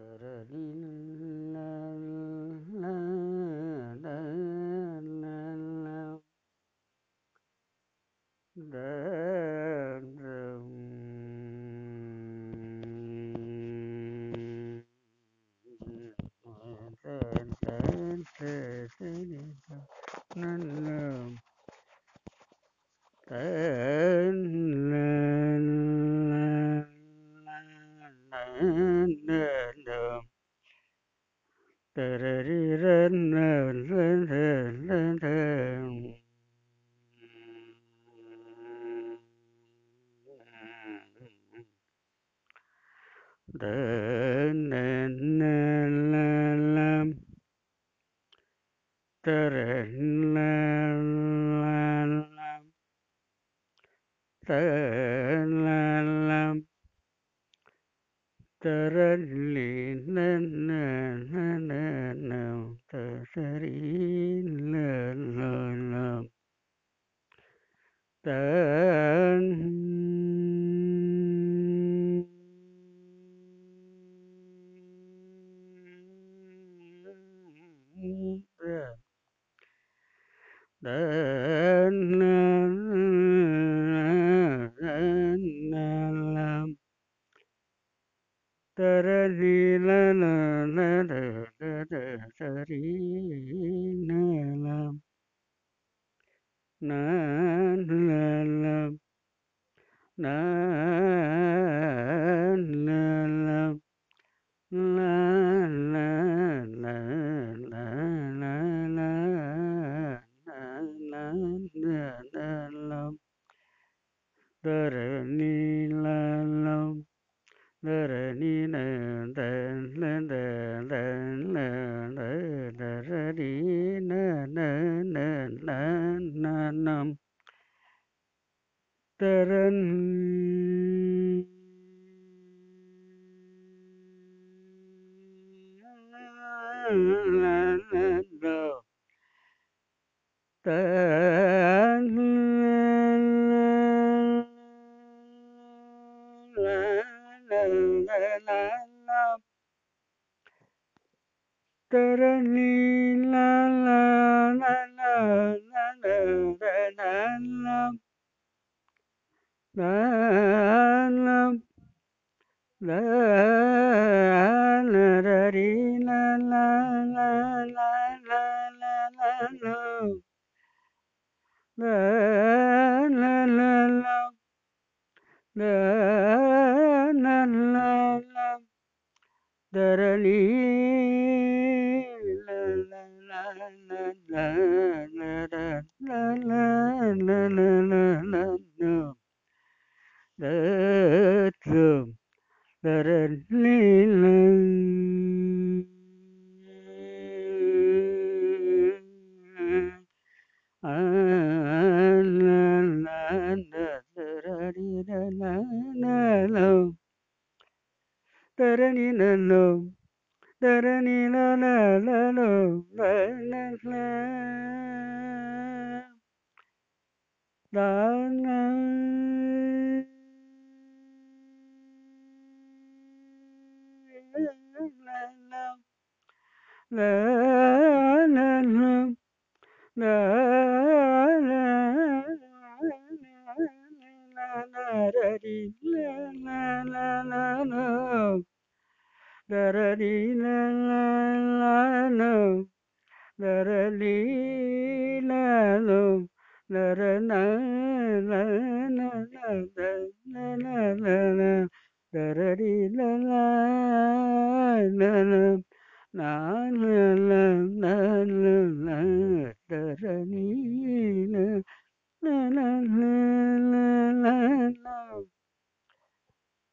ترى ليل để để tê rên. നല്ലോ തരണി നല്ലോ തരണി ലോ la la la la la ದರರಿ ದರರಿ ದರಲಿ ನಾನು ದರನ ದರರಿ ನಾನು ನಾನು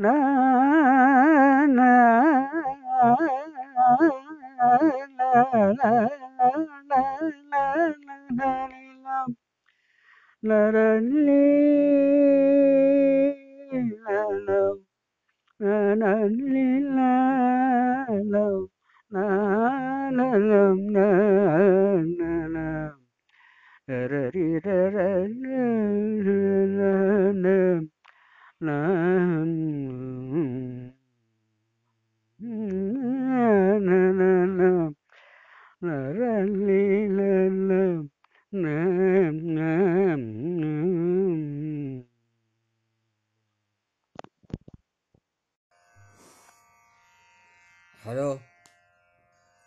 na na na na na Hello,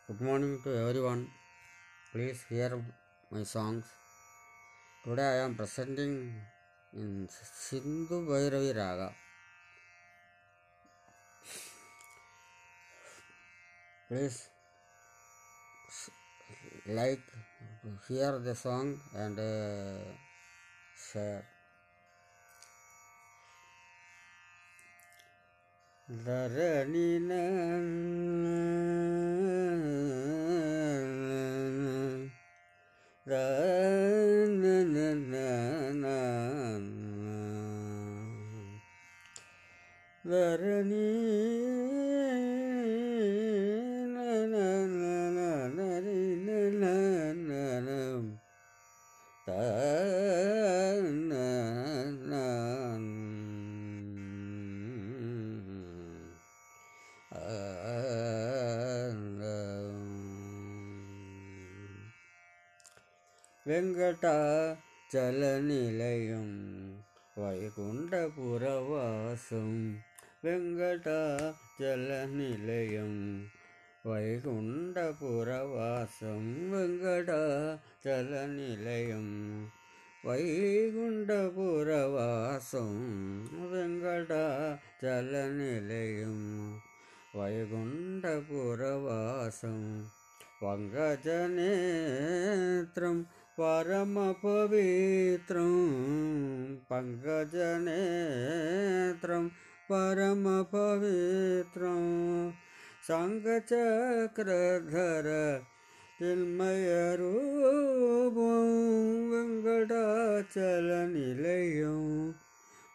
good morning to everyone. Please hear my songs. Today I am presenting in Sindhu Bhairavi Raga. Please like, hear the song and uh, share. ധരണി வெங்கடாச்சலநிலையம் வைகுண்டபுரவாசம் வெங்கடாச்சலநிலையம் வைகுண்டபுரவாசம் வெங்கடாச்சலநிலையம் வைகுண்டபுரவாசம் வெங்கடாச்சலநிலையம் வைகுண்டபுரவாசம் வங்கஜநேத்திரம் परमपवित्रं पङ्कजनेत्रं परमपवित्रं शङ्खचक्रधर चिन्मयरूपं वेङ्कटाचलनिलयं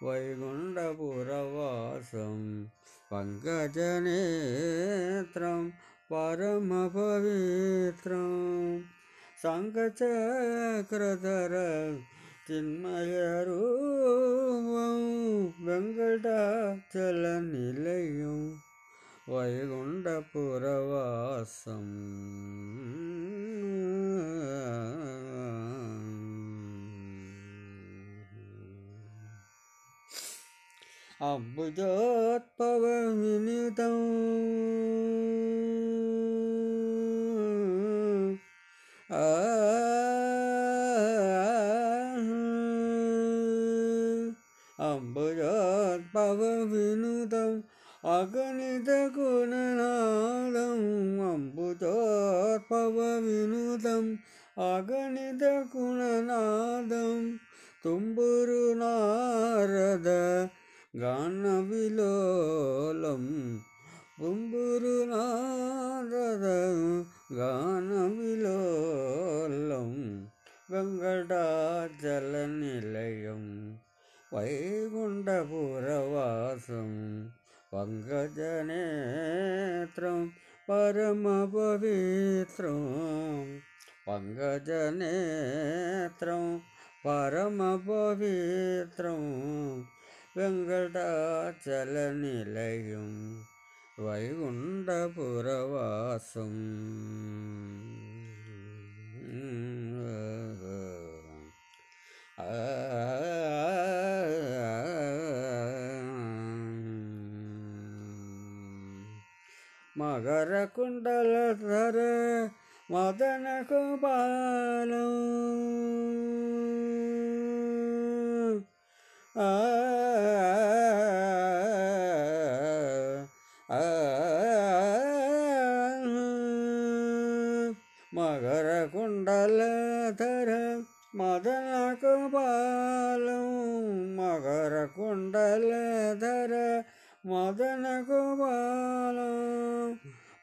वैकुण्ठपुरवासं पङ्कजनेत्रं సంఘచక్రధర చిన్మయరూపం వెంకటాచల నిలయం వైగుండపురవాసం అబ్బుజోత్పవ వినితం. அம்புஜார் பவவினுதம் அகணித குணநாதம் அம்புஜார் பவவினுதம் அகணித குணநாதம் தும்புரு நாரத கான விலோலம் బొంబురు గాన విలోలం వెంకటాచల నిలయం వైకుంఠపురవాసం పంకజనేత్రం పరమపవిత్రం పంకజనేత్రం పరమపవిత్రం వెంకటాచల నిలయం வைகுண்ட புறவாசம். மகர குண்டல தர மதன ஆ మకర కుండలధర మదన కుబాలం మకర కుండలధర మదన కుబాలం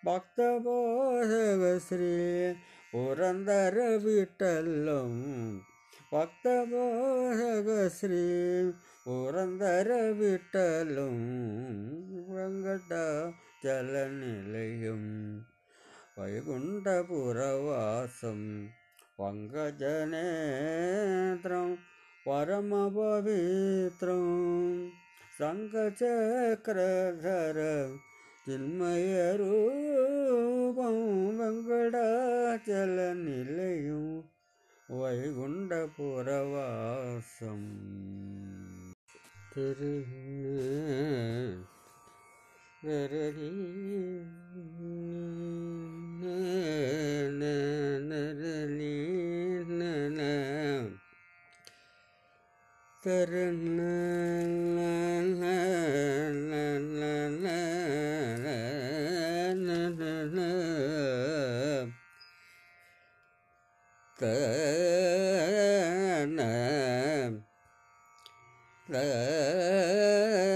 భక్త పోషక శ్రీ పురందర విఠలం భక్త പുറന്തര വിട്ടലും വെങ്കടാചലനിലയും വൈകുണ്ഠപുരവാസം പങ്കജനേത്രം പരമപവിത്രം സംഘചക്രധര ചിന്മയരൂപം വെങ്കടാചലനിലയും വൈകുണ്ഠപുരവാസം. ತರಣ ತನ la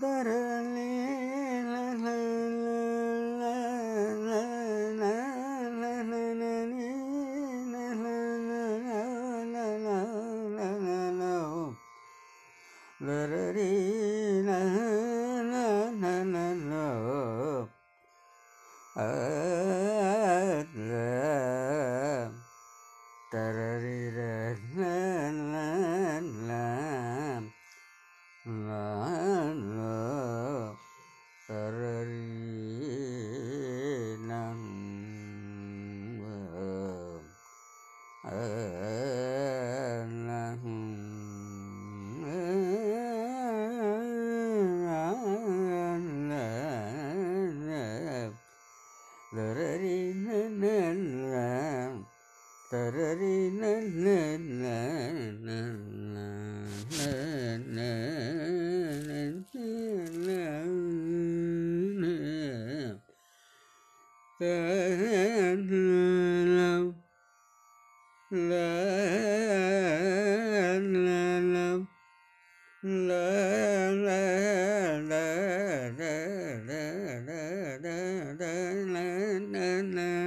the 嗯嗯嗯嗯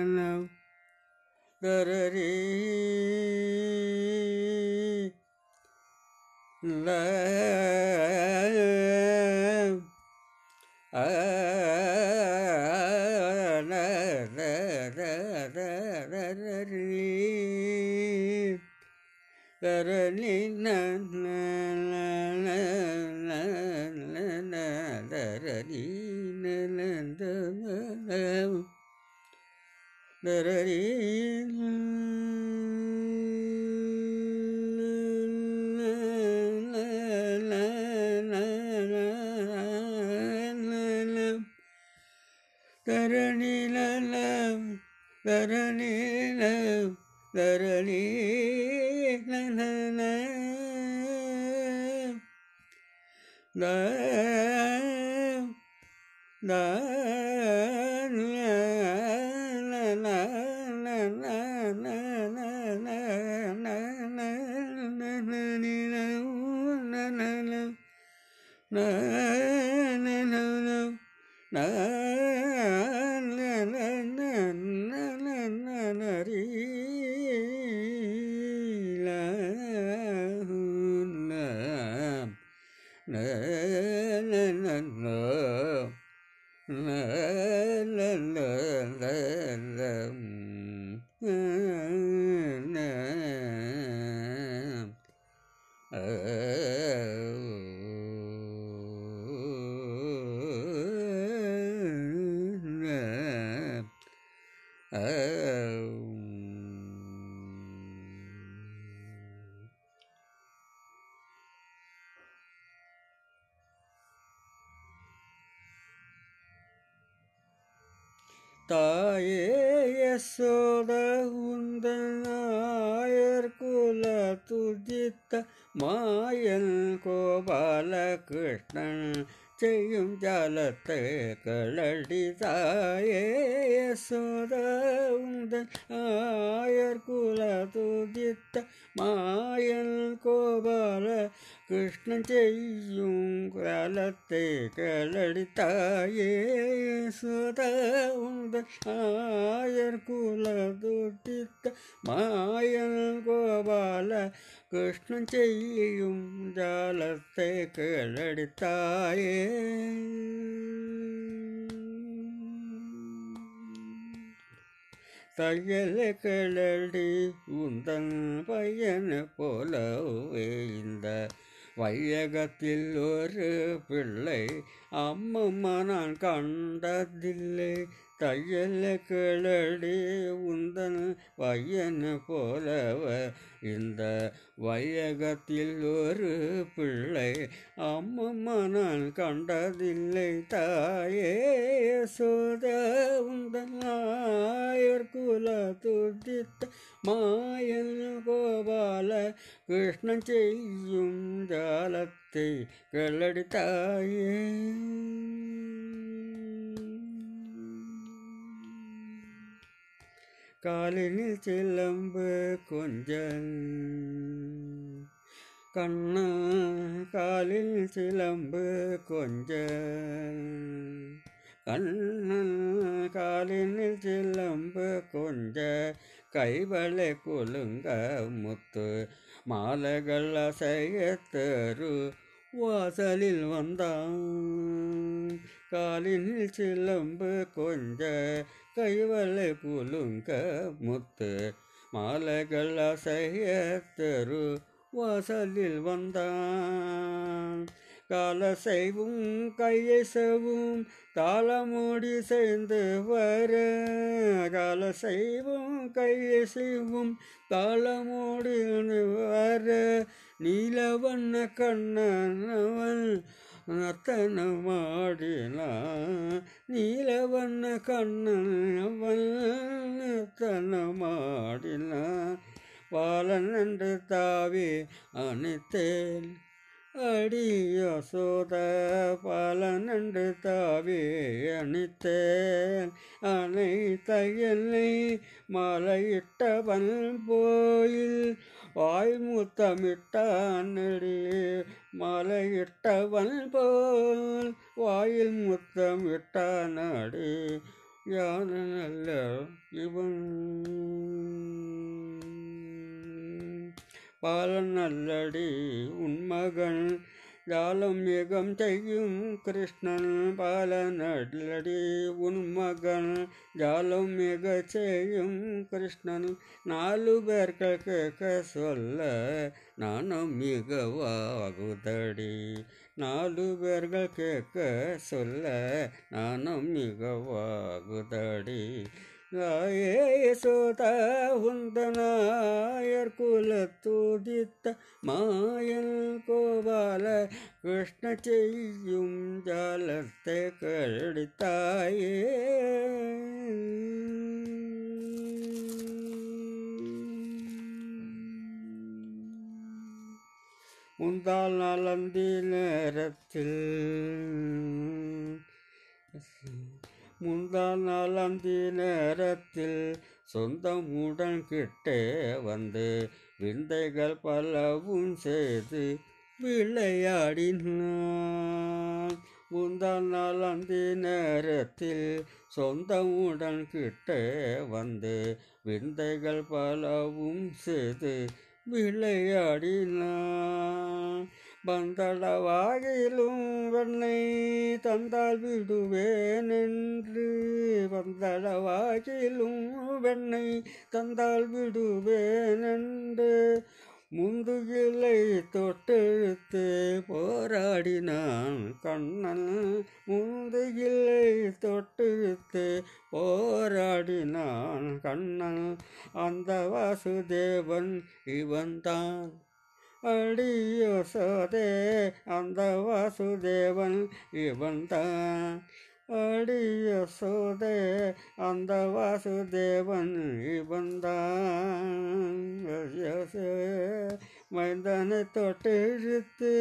Nana Darari Love Darari തരണിലം തരണിലം തരണി ദ ദ Uh... யசோத உந்தனாயர் குல துஜித்த மாயன் கோபால கிருஷ்ணன் செய்யும் ஜாலத்தை களடி தாயே யசோத உந்தன் ஆயர் குல துஜித்த மாயன் கோபால கிருஷ்ணன் செய்யும் காலத்தை களடி சுதா யசோத ஆயர் குல துஜித்த மாயன் கோபால கிருஷ்ணன் செய்யும் ஜாலத்தை கேளடித்தாயே தையல கிளடி உந்தன் பையன் போலவே இந்த வையகத்தில் ஒரு பிள்ளை அம்மம்மா நான் கண்டதில்லை. தையல கிளடி உந்தன் பையன் போலவ இந்த வையகத்தில் ஒரு பிள்ளை அம்மம்மா நான் கண்டதில்லை தாயே. சோத உந்தன் ஆயர் குல துதித்த மாயன் கோபால கிருஷ்ணன் செய்யும் ஜாலத்தை கிளடி தாயே. காலினில் சிலம்பு கொஞ்சல். கண்ணா காலில் சிலம்பு கொஞ்சல். கண்ணன் காலினில் சிலம்பு கொஞ்ச கைவளை குலுங்க முத்து மாலைகள் அசைய தரு. வாசலில் வந்தான். காலில் சிலம்பு கொஞ்ச கைவலை குலுங்க முத்து. மாலைகள் அசைய தரு வாசலில் வந்தான். கால செய்வும் கையை செவும் தாளமோடி சேர்ந்து வர. கால செய்வும் கையை செய்வும் தாளமோடி வர. நீலவண்ண கண்ணனவன் நர்த்தனமாடினான் நீலவண்ண கண்ணனவன் நர்த்தனமாடினான் பாலன் என்று தாவி அணைத்தேன். அடி யசோத பல பாலனன்று தாவே அணித்தேன். அனைத்த என்னை மலையிட்டவன் போயில் வாய் முத்தமிட்டானடி மலையிட்டவன் போல் வாயில் முத்தமிட்டான் அடி யான நல்ல இவன். பாலன் அல்லடி உன்மகன் ஜாலம் ஏகம் செய்யும் கிருஷ்ணன். பாலன் உன்மகன் ஜாலம் மிக செய்யும் கிருஷ்ணன். நாலு பேர்கள் கேட்க சொல்ல நானும் மிகவாகுதடி நாலு பேர்கள் கேட்க சொல்ல நானும் மிகவாகுதடி യേശോത ഉന്തനായർ കുലത്തുദിത്ത മായൻ കോപാല കൃഷ്ണ ചെയ്യും ജാലത്തെ കരടിത്തായേ. മുന്താൽ നലന്തി നേരത്തിൽ நேரத்தில் முந்தால் நாளந்தி நேரத்தில் சொந்தமுடன் கிட்டே வந்து விந்தைகள் பலவும் செய்து விளையாடினான். முந்தால் நாளந்தி நேரத்தில் சொந்தமுடன் கிட்டே வந்து விந்தைகள் பலவும் செய்து விளையாடினான். பந்தளவாயிலும் வெண்ணை தந்தால் விடுவேன் என்று பந்தளவாயிலும் வெண்ணை தந்தால் விடுவேன் என்று முந்துகிலை தொட்டெழுத்து போராடினான் கண்ணன். முந்துகிலை தொட்டெழுத்து போராடினான் கண்ணன். அந்த வாசுதேவன் இவன்தான். அடியோசோதே அந்த வாசுதேவன் இவன்தான் அடியோசோதே அந்த வாசுதேவன் இவன்தான் மைந்தனை தொட்டெழுத்து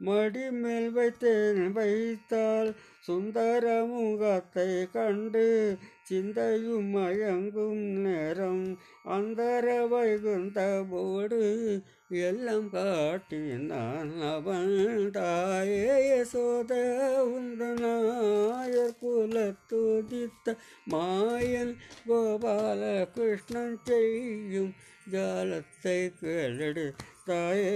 மடி மேல் வைத்தேன் வைத்தால் சுந்தர முகத்தை கண்டு சிந்தையும் மயங்கும் நேரம் அந்தர வைகுந்த போடு எல்லாம் காட்டினான் அவன் தாயே. சோத உந்தனாயர் குலத்துதித்த மாயன் கோபால கிருஷ்ணன் செய்யும் ஜாலத்தை கேளெடுத்தாயே